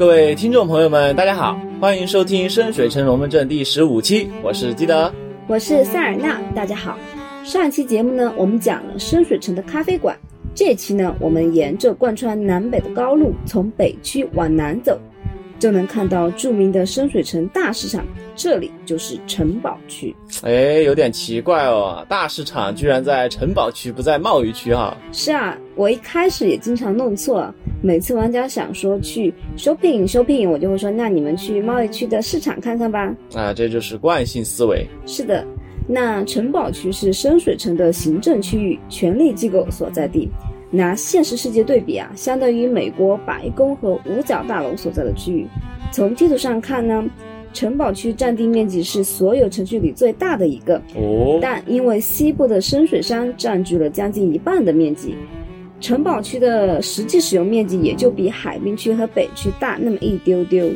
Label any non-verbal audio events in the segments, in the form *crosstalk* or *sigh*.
各位听众朋友们，大家好，欢迎收听深水城龙门阵第十五期，我是基德，我是塞尔纳，大家好。上一期节目呢，我们讲了深水城的咖啡馆，这期呢，我们沿着贯穿南北的高路，从北区往南走。就能看到著名的深水城大市场，这里就是城堡区。哎，有点奇怪哦，大市场居然在城堡区，不在贸易区哈？是啊，我一开始也经常弄错，每次玩家想说去 shopping shopping，我就会说那你们去贸易区的市场看看吧。啊，这就是惯性思维。是的，那城堡区是深水城的行政区域，权力机构所在地。拿现实世界对比啊，相当于美国白宫和五角大楼所在的区域。从地图上看呢，城堡区占地面积是所有城区里最大的一个。哦。但因为西部的深水山占据了将近一半的面积，城堡区的实际使用面积也就比海滨区和北区大那么一丢丢。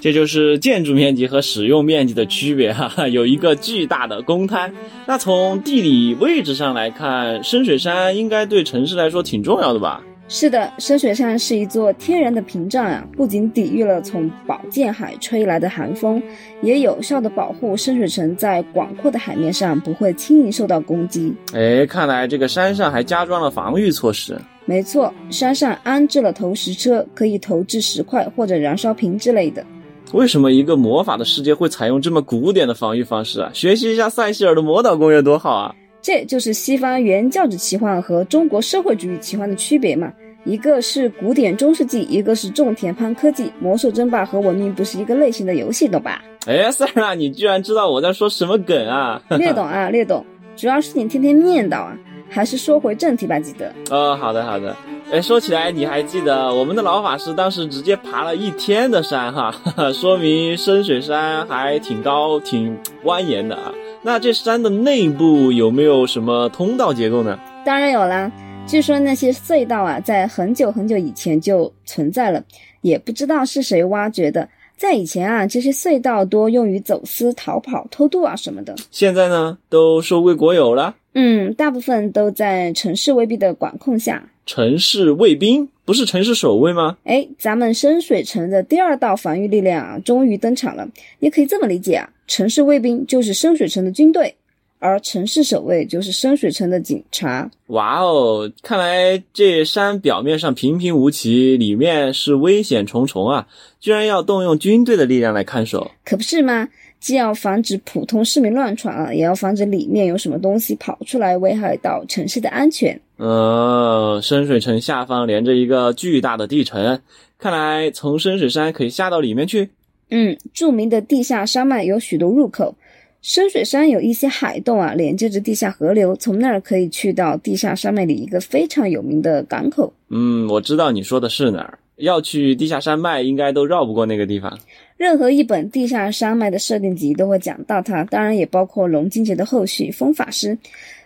这就是建筑面积和使用面积的区别哈，有一个巨大的公摊。那从地理位置上来看，深水山应该对城市来说挺重要的吧？是的，深水山是一座天然的屏障啊，不仅抵御了从宝剑海吹来的寒风，也有效的保护深水城在广阔的海面上不会轻易受到攻击。哎，看来这个山上还加装了防御措施。没错，山上安置了投石车，可以投掷石块或者燃烧瓶之类的。为什么一个魔法的世界会采用这么古典的防御方式啊？学习一下塞西尔的魔导公园多好啊！这就是西方原教旨奇幻和中国社会主义奇幻的区别嘛。一个是古典中世纪，一个是种田攀科技。魔兽争霸和文明不是一个类型的游戏，懂吧？哎，塞尔，你居然知道我在说什么梗啊？*laughs* 略懂啊，略懂。主要是你天天念叨啊。还是说回正题吧，记得。哦，好的，好的。哎，说起来，你还记得我们的老法师当时直接爬了一天的山哈，*laughs* 说明深水山还挺高、挺蜿蜒的啊。那这山的内部有没有什么通道结构呢？当然有啦。据说那些隧道啊，在很久很久以前就存在了，也不知道是谁挖掘的。在以前啊，这些隧道多用于走私、逃跑、偷渡啊什么的。现在呢，都收归国有了。嗯，大部分都在城市卫兵的管控下。城市卫兵不是城市守卫吗？哎，咱们深水城的第二道防御力量啊，终于登场了。也可以这么理解啊，城市卫兵就是深水城的军队。而城市守卫就是深水城的警察。哇哦，看来这山表面上平平无奇，里面是危险重重啊！居然要动用军队的力量来看守，可不是吗？既要防止普通市民乱闯啊，也要防止里面有什么东西跑出来危害到城市的安全。呃，深水城下方连着一个巨大的地城，看来从深水山可以下到里面去。嗯，著名的地下山脉有许多入口。深水山有一些海洞啊，连接着地下河流，从那儿可以去到地下山脉里一个非常有名的港口。嗯，我知道你说的是哪儿。要去地下山脉，应该都绕不过那个地方。任何一本地下山脉的设定集都会讲到它，当然也包括龙金节的后续风法师。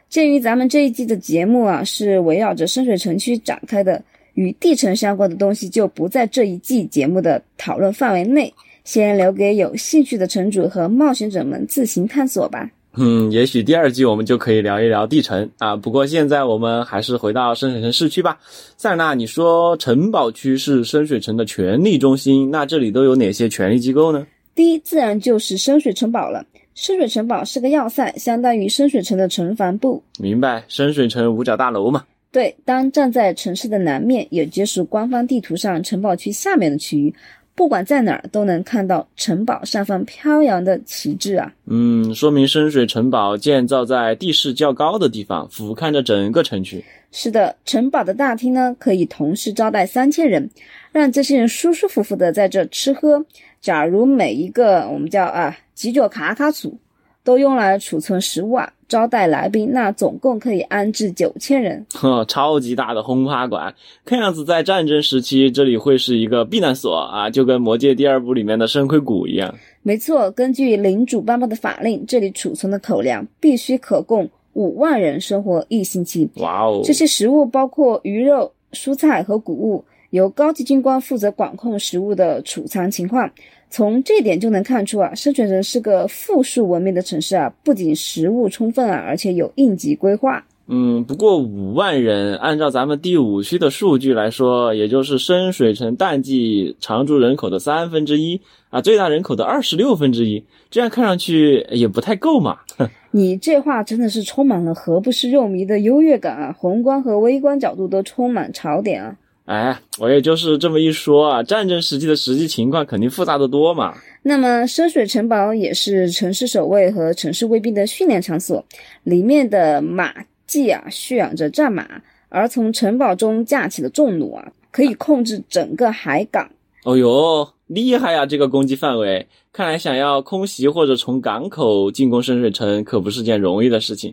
鉴于咱们这一季的节目啊是围绕着深水城区展开的，与地城相关的东西就不在这一季节目的讨论范围内。先留给有兴趣的城主和冒险者们自行探索吧。嗯，也许第二季我们就可以聊一聊地城啊。不过现在我们还是回到深水城市区吧。塞尔纳，你说城堡区是深水城的权力中心，那这里都有哪些权力机构呢？第一，自然就是深水城堡了。深水城堡是个要塞，相当于深水城的城防部。明白，深水城五角大楼嘛。对，当站在城市的南面，也就是官方地图上城堡区下面的区域。不管在哪儿都能看到城堡上方飘扬的旗帜啊！嗯，说明深水城堡建造在地势较高的地方，俯瞰着整个城区。是的，城堡的大厅呢，可以同时招待三千人，让这些人舒舒服服的在这吃喝。假如每一个我们叫啊几角卡卡组。都用来储存食物啊，招待来宾，那总共可以安置九千人。*laughs* 呵，超级大的轰趴馆，看样子在战争时期这里会是一个避难所啊，就跟《魔戒》第二部里面的深盔谷一样。没错，根据领主颁布的法令，这里储存的口粮必须可供五万人生活一星期。哇哦！这些食物包括鱼肉、蔬菜和谷物，由高级军官负责管控食物的储藏情况。从这点就能看出啊，深水城是个富庶文明的城市啊，不仅食物充分啊，而且有应急规划。嗯，不过五万人，按照咱们第五区的数据来说，也就是深水城淡季常住人口的三分之一啊，最大人口的二十六分之一，这样看上去也不太够嘛。*laughs* 你这话真的是充满了何不食肉糜的优越感啊！宏观和微观角度都充满槽点啊！哎，我也就是这么一说啊，战争时期的实际情况肯定复杂的多嘛。那么深水城堡也是城市守卫和城市卫兵的训练场所，里面的马厩啊蓄养着战马，而从城堡中架起的重弩啊，可以控制整个海港。哦哟，厉害呀！这个攻击范围，看来想要空袭或者从港口进攻深水城可不是件容易的事情。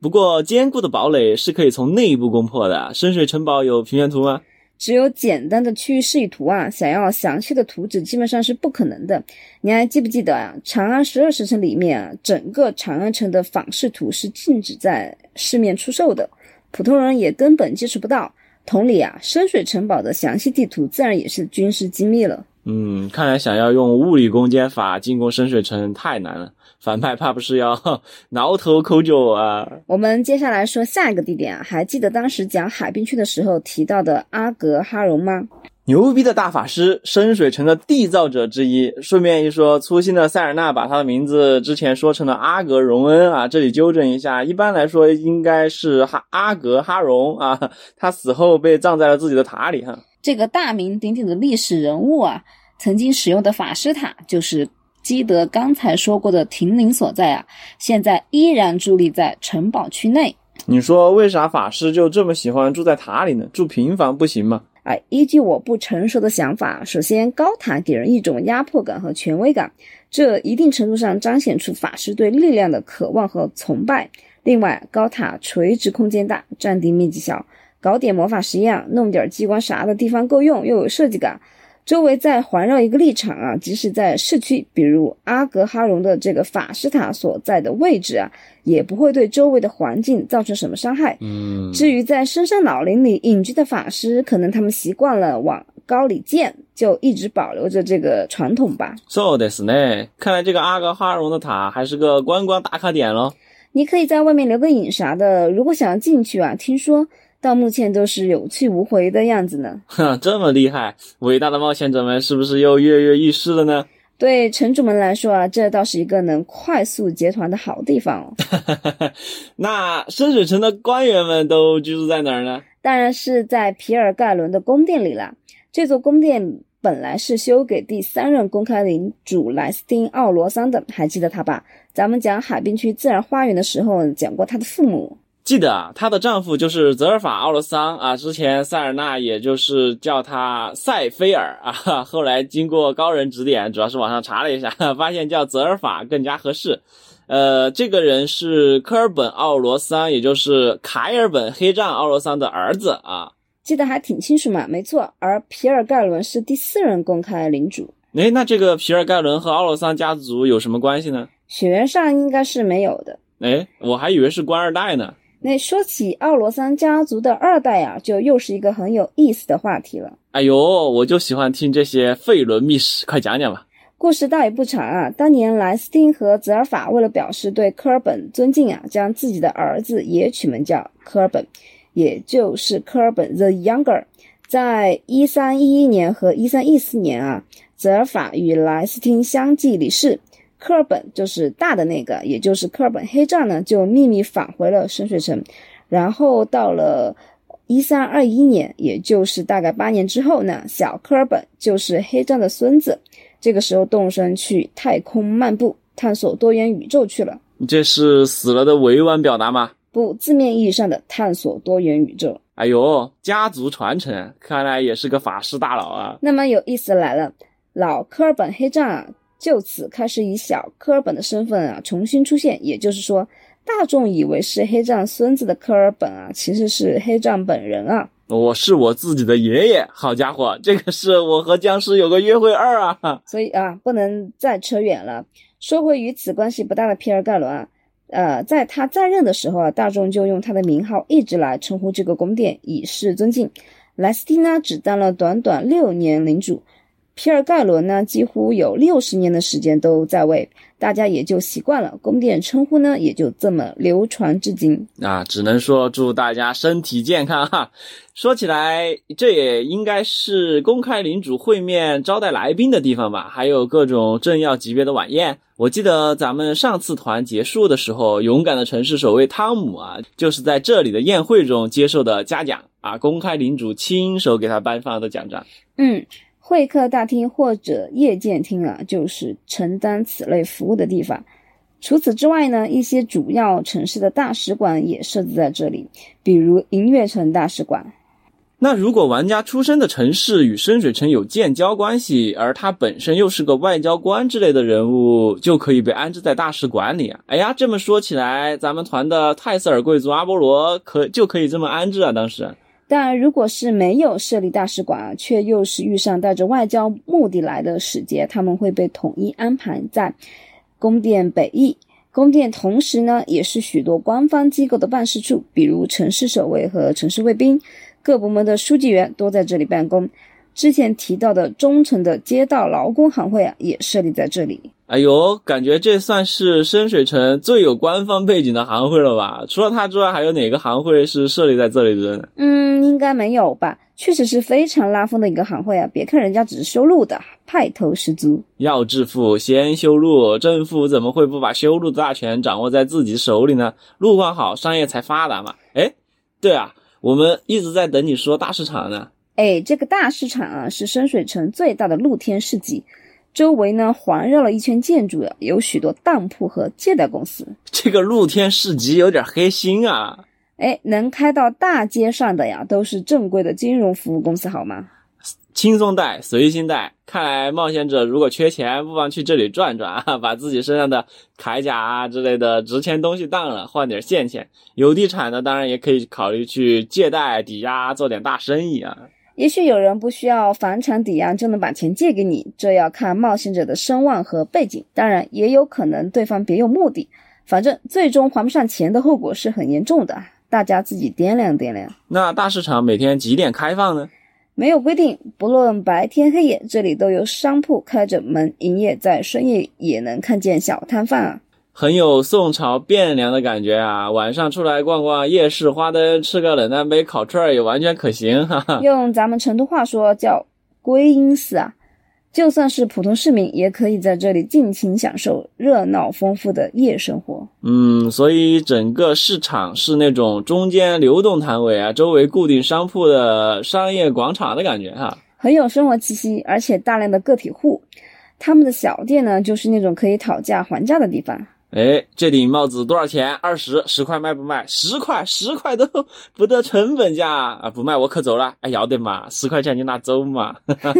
不过坚固的堡垒是可以从内部攻破的。深水城堡有平面图吗？只有简单的区域示意图啊，想要详细的图纸基本上是不可能的。你还记不记得啊？长安十二时辰里面啊，整个长安城的仿视图是禁止在市面出售的，普通人也根本接触不到。同理啊，深水城堡的详细地图自然也是军事机密了。嗯，看来想要用物理攻坚法进攻深水城太难了。反派怕不是要 *laughs* 挠头抠脚啊？我们接下来说下一个地点啊，还记得当时讲海滨区的时候提到的阿格哈荣吗？牛逼的大法师，深水城的缔造者之一。顺便一说，粗心的塞尔纳把他的名字之前说成了阿格荣恩啊，这里纠正一下，一般来说应该是哈阿格哈荣啊。他死后被葬在了自己的塔里哈。这个大名鼎鼎的历史人物啊，曾经使用的法师塔就是。基德刚才说过的亭林所在啊，现在依然伫立在城堡区内。你说为啥法师就这么喜欢住在塔里呢？住平房不行吗？哎，依据我不成熟的想法，首先高塔给人一种压迫感和权威感，这一定程度上彰显出法师对力量的渴望和崇拜。另外，高塔垂直空间大，占地面积小，搞点魔法实验，弄点机关啥的地方够用，又有设计感。周围再环绕一个立场啊，即使在市区，比如阿格哈荣的这个法师塔所在的位置啊，也不会对周围的环境造成什么伤害。嗯，至于在深山老林里隐居的法师，可能他们习惯了往高里建，就一直保留着这个传统吧。So this 呢？看来这个阿格哈荣的塔还是个观光打卡点喽。你可以在外面留个影啥的，如果想要进去啊，听说。到目前都是有去无回的样子呢。哼，这么厉害，伟大的冒险者们是不是又跃跃欲试了呢？对城主们来说啊，这倒是一个能快速结团的好地方哦。*laughs* 那深水城的官员们都居住在哪儿呢？当然是在皮尔盖伦的宫殿里啦。这座宫殿本来是修给第三任公开领主莱斯汀·奥罗桑的，还记得他吧？咱们讲海滨区自然花园的时候讲过他的父母。记得啊，她的丈夫就是泽尔法奥罗桑啊。之前塞尔纳也就是叫他塞菲尔啊，后来经过高人指点，主要是网上查了一下，发现叫泽尔法更加合适。呃，这个人是科尔本奥罗桑，也就是凯尔本黑杖奥罗桑的儿子啊。记得还挺清楚嘛，没错。而皮尔盖伦是第四任公开领主。哎，那这个皮尔盖伦和奥罗桑家族有什么关系呢？血缘上应该是没有的。哎，我还以为是官二代呢。那说起奥罗桑家族的二代啊，就又是一个很有意思的话题了。哎呦，我就喜欢听这些费伦秘史，快讲讲吧。故事倒也不长啊。当年莱斯汀和泽尔法为了表示对科尔本尊敬啊，将自己的儿子也取名叫科尔本，也就是科尔本 the younger。在一三一一年和一三一四年啊，泽尔法与莱斯汀相继离世。科尔本就是大的那个，也就是科尔本黑杖呢，就秘密返回了深水城。然后到了一三二一年，也就是大概八年之后呢，小科尔本就是黑杖的孙子，这个时候动身去太空漫步，探索多元宇宙去了。你这是死了的委婉表达吗？不，字面意义上的探索多元宇宙。哎呦，家族传承，看来也是个法师大佬啊。那么有意思来了，老科尔本黑杖啊。就此开始以小科尔本的身份啊重新出现，也就是说，大众以为是黑杖孙子的科尔本啊，其实是黑杖本人啊。我是我自己的爷爷，好家伙，这个是我和僵尸有个约会二啊。所以啊，不能再扯远了。说回与此关系不大的皮尔盖伦啊，呃，在他在任的时候啊，大众就用他的名号一直来称呼这个宫殿，以示尊敬。莱斯汀呢，只当了短短六年领主。皮尔盖伦呢，几乎有六十年的时间都在位，大家也就习惯了，宫殿称呼呢也就这么流传至今。啊，只能说祝大家身体健康哈。说起来，这也应该是公开领主会面招待来宾的地方吧？还有各种政要级别的晚宴。我记得咱们上次团结束的时候，勇敢的城市守卫汤姆啊，就是在这里的宴会中接受的嘉奖啊，公开领主亲手给他颁发的奖章。嗯。会客大厅或者夜见厅啊，就是承担此类服务的地方。除此之外呢，一些主要城市的大使馆也设置在这里，比如银月城大使馆。那如果玩家出生的城市与深水城有建交关系，而他本身又是个外交官之类的人物，就可以被安置在大使馆里啊。哎呀，这么说起来，咱们团的泰瑟尔贵族阿波罗可就可以这么安置啊？当时。但如果是没有设立大使馆，却又是遇上带着外交目的来的使节，他们会被统一安排在宫殿北翼。宫殿同时呢，也是许多官方机构的办事处，比如城市守卫和城市卫兵，各部门的书记员都在这里办公。之前提到的忠诚的街道劳工行会啊，也设立在这里。哎呦，感觉这算是深水城最有官方背景的行会了吧？除了它之外，还有哪个行会是设立在这里的呢？嗯，应该没有吧？确实是非常拉风的一个行会啊！别看人家只是修路的，派头十足。要致富，先修路。政府怎么会不把修路的大权掌握在自己手里呢？路况好，商业才发达嘛。哎，对啊，我们一直在等你说大市场呢。哎，这个大市场啊，是深水城最大的露天市集。周围呢环绕了一圈建筑，有许多当铺和借贷公司。这个露天市集有点黑心啊！哎，能开到大街上的呀，都是正规的金融服务公司，好吗？轻松贷，随心贷。看来冒险者如果缺钱，不妨去这里转转啊，把自己身上的铠甲啊之类的值钱东西当了，换点现钱。有地产的，当然也可以考虑去借贷抵押，做点大生意啊。也许有人不需要房产抵押就能把钱借给你，这要看冒险者的声望和背景。当然，也有可能对方别有目的。反正最终还不上钱的后果是很严重的，大家自己掂量掂量。那大市场每天几点开放呢？没有规定，不论白天黑夜，这里都有商铺开着门营业，在深夜也能看见小摊贩啊。很有宋朝汴梁的感觉啊！晚上出来逛逛夜市，花灯，吃个冷淡杯烤串儿也完全可行。哈哈，用咱们成都话说叫“归因寺”啊！就算是普通市民，也可以在这里尽情享受热闹丰富的夜生活。嗯，所以整个市场是那种中间流动摊位啊，周围固定商铺的商业广场的感觉哈，很有生活气息，而且大量的个体户，他们的小店呢，就是那种可以讨价还价的地方。哎，这顶帽子多少钱？二十，十块卖不卖？十块，十块都不得成本价啊！不卖我可走了。哎，要得嘛，十块钱就拿走嘛。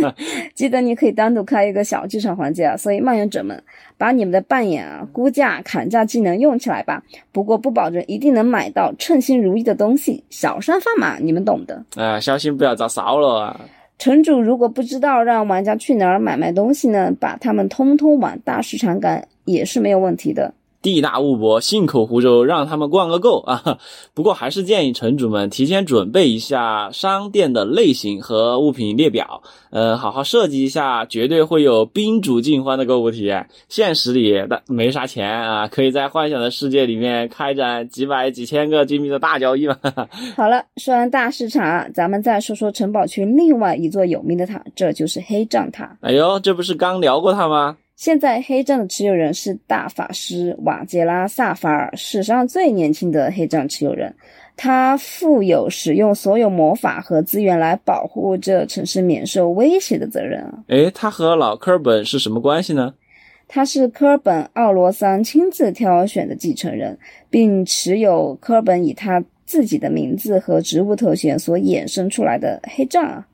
*laughs* 记得你可以单独开一个小剧场环节啊，所以扮演者们把你们的扮演啊、估价、砍价技能用起来吧。不过不保证一定能买到称心如意的东西，小商贩嘛，你们懂的。哎，小心不要遭烧了啊！城主如果不知道让玩家去哪儿买卖东西呢，把他们通通往大市场赶也是没有问题的。地大物博，信口胡诌，让他们逛个够啊！不过还是建议城主们提前准备一下商店的类型和物品列表，呃，好好设计一下，绝对会有宾主尽欢的购物体验。现实里的没啥钱啊，可以在幻想的世界里面开展几百几千个金币的大交易嘛。*laughs* 好了，说完大市场，咱们再说说城堡区另外一座有名的塔，这就是黑杖塔。哎呦，这不是刚聊过它吗？现在黑杖的持有人是大法师瓦杰拉萨法尔，史上最年轻的黑杖持有人。他负有使用所有魔法和资源来保护这城市免受威胁的责任啊！诶，他和老科尔本是什么关系呢？他是科尔本奥罗桑亲自挑选的继承人，并持有科尔本以他自己的名字和职务头衔所衍生出来的黑杖啊。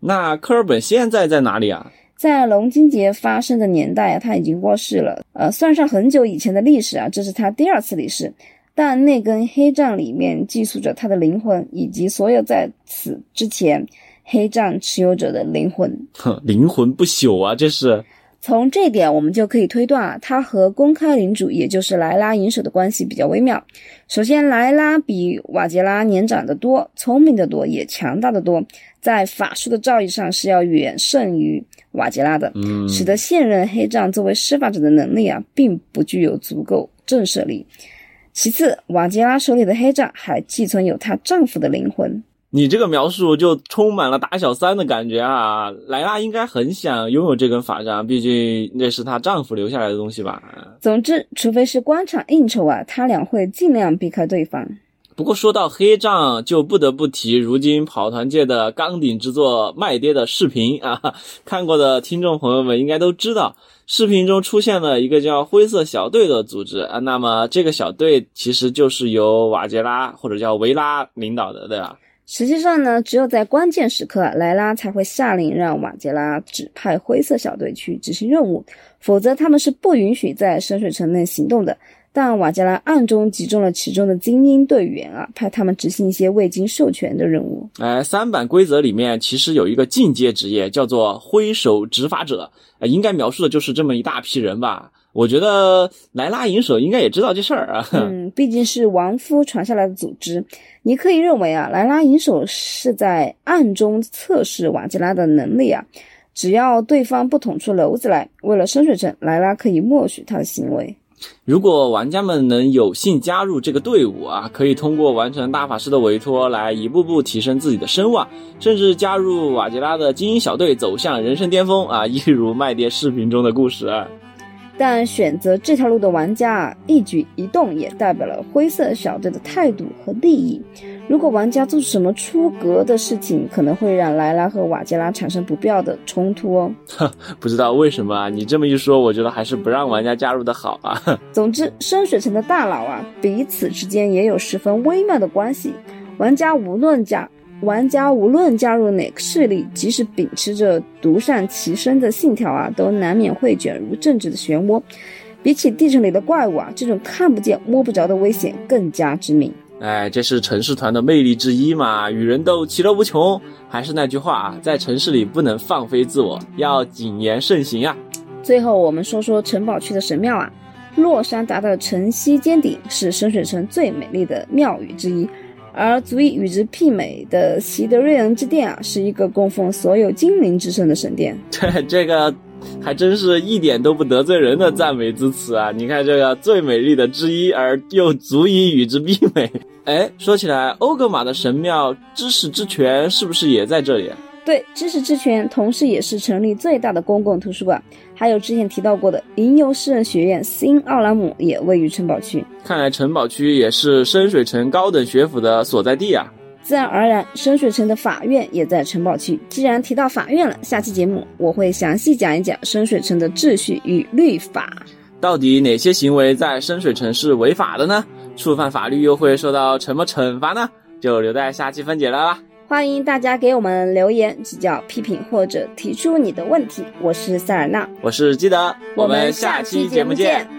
那科尔本现在在哪里啊？在龙金节发生的年代啊，他已经过世了。呃，算上很久以前的历史啊，这是他第二次离世。但那根黑杖里面寄宿着他的灵魂，以及所有在此之前黑杖持有者的灵魂。哼，灵魂不朽啊，这是。从这点，我们就可以推断啊，他和公开领主，也就是莱拉银手的关系比较微妙。首先，莱拉比瓦杰拉年长得多，聪明的多，也强大的多，在法术的造诣上是要远胜于瓦杰拉的，嗯，使得现任黑杖作为施法者的能力啊，并不具有足够震慑力。其次，瓦杰拉手里的黑杖还寄存有她丈夫的灵魂。你这个描述就充满了打小三的感觉啊！莱拉应该很想拥有这根法杖，毕竟那是她丈夫留下来的东西吧？总之，除非是官场应酬啊，他俩会尽量避开对方。不过说到黑杖，就不得不提如今跑团界的钢鼎之作卖爹的视频啊！看过的听众朋友们应该都知道，视频中出现了一个叫灰色小队的组织啊。那么这个小队其实就是由瓦杰拉或者叫维拉领导的，对吧？实际上呢，只有在关键时刻，莱拉才会下令让瓦杰拉指派灰色小队去执行任务，否则他们是不允许在深水城内行动的。但瓦杰拉暗中集中了其中的精英队员啊，派他们执行一些未经授权的任务。哎，三版规则里面其实有一个进阶职业，叫做挥手执法者，呃，应该描述的就是这么一大批人吧。我觉得莱拉银手应该也知道这事儿啊。嗯，毕竟是亡夫传下来的组织，你可以认为啊，莱拉银手是在暗中测试瓦吉拉的能力啊。只要对方不捅出篓子来，为了深水城，莱拉可以默许他的行为。如果玩家们能有幸加入这个队伍啊，可以通过完成大法师的委托来一步步提升自己的声望，甚至加入瓦吉拉的精英小队，走向人生巅峰啊！*laughs* 一如麦爹视频中的故事啊。但选择这条路的玩家啊，一举一动也代表了灰色小队的态度和利益。如果玩家做出什么出格的事情，可能会让莱拉和瓦杰拉产生不必要的冲突哦。*laughs* 不知道为什么啊？你这么一说，我觉得还是不让玩家加入的好啊。*laughs* *laughs* 总之，深水城的大佬啊，彼此之间也有十分微妙的关系。玩家无论加玩家无论加入哪个势力，即使秉持着独善其身的信条啊，都难免会卷入政治的漩涡。比起地城里的怪物啊，这种看不见摸不着的危险更加致命。哎，这是城市团的魅力之一嘛，与人斗其乐无穷。还是那句话啊，在城市里不能放飞自我，要谨言慎行啊。最后，我们说说城堡区的神庙啊，洛山达的城西尖顶是深水城最美丽的庙宇之一。而足以与之媲美的席德瑞恩之殿啊，是一个供奉所有精灵之圣的神殿。*laughs* 这这个还真是一点都不得罪人的赞美之词啊！你看这个最美丽的之一，而又足以与之媲美。哎，说起来，欧格玛的神庙知识之泉是不是也在这里？对，知识之泉同时也是城里最大的公共图书馆，还有之前提到过的吟游诗人学院新奥兰姆也位于城堡区。看来城堡区也是深水城高等学府的所在地啊。自然而然，深水城的法院也在城堡区。既然提到法院了，下期节目我会详细讲一讲深水城的秩序与律法。到底哪些行为在深水城是违法的呢？触犯法律又会受到什么惩罚呢？就留在下期分解了啦。欢迎大家给我们留言、指教、批评或者提出你的问题。我是塞尔纳，我是基德，我们下期节目见。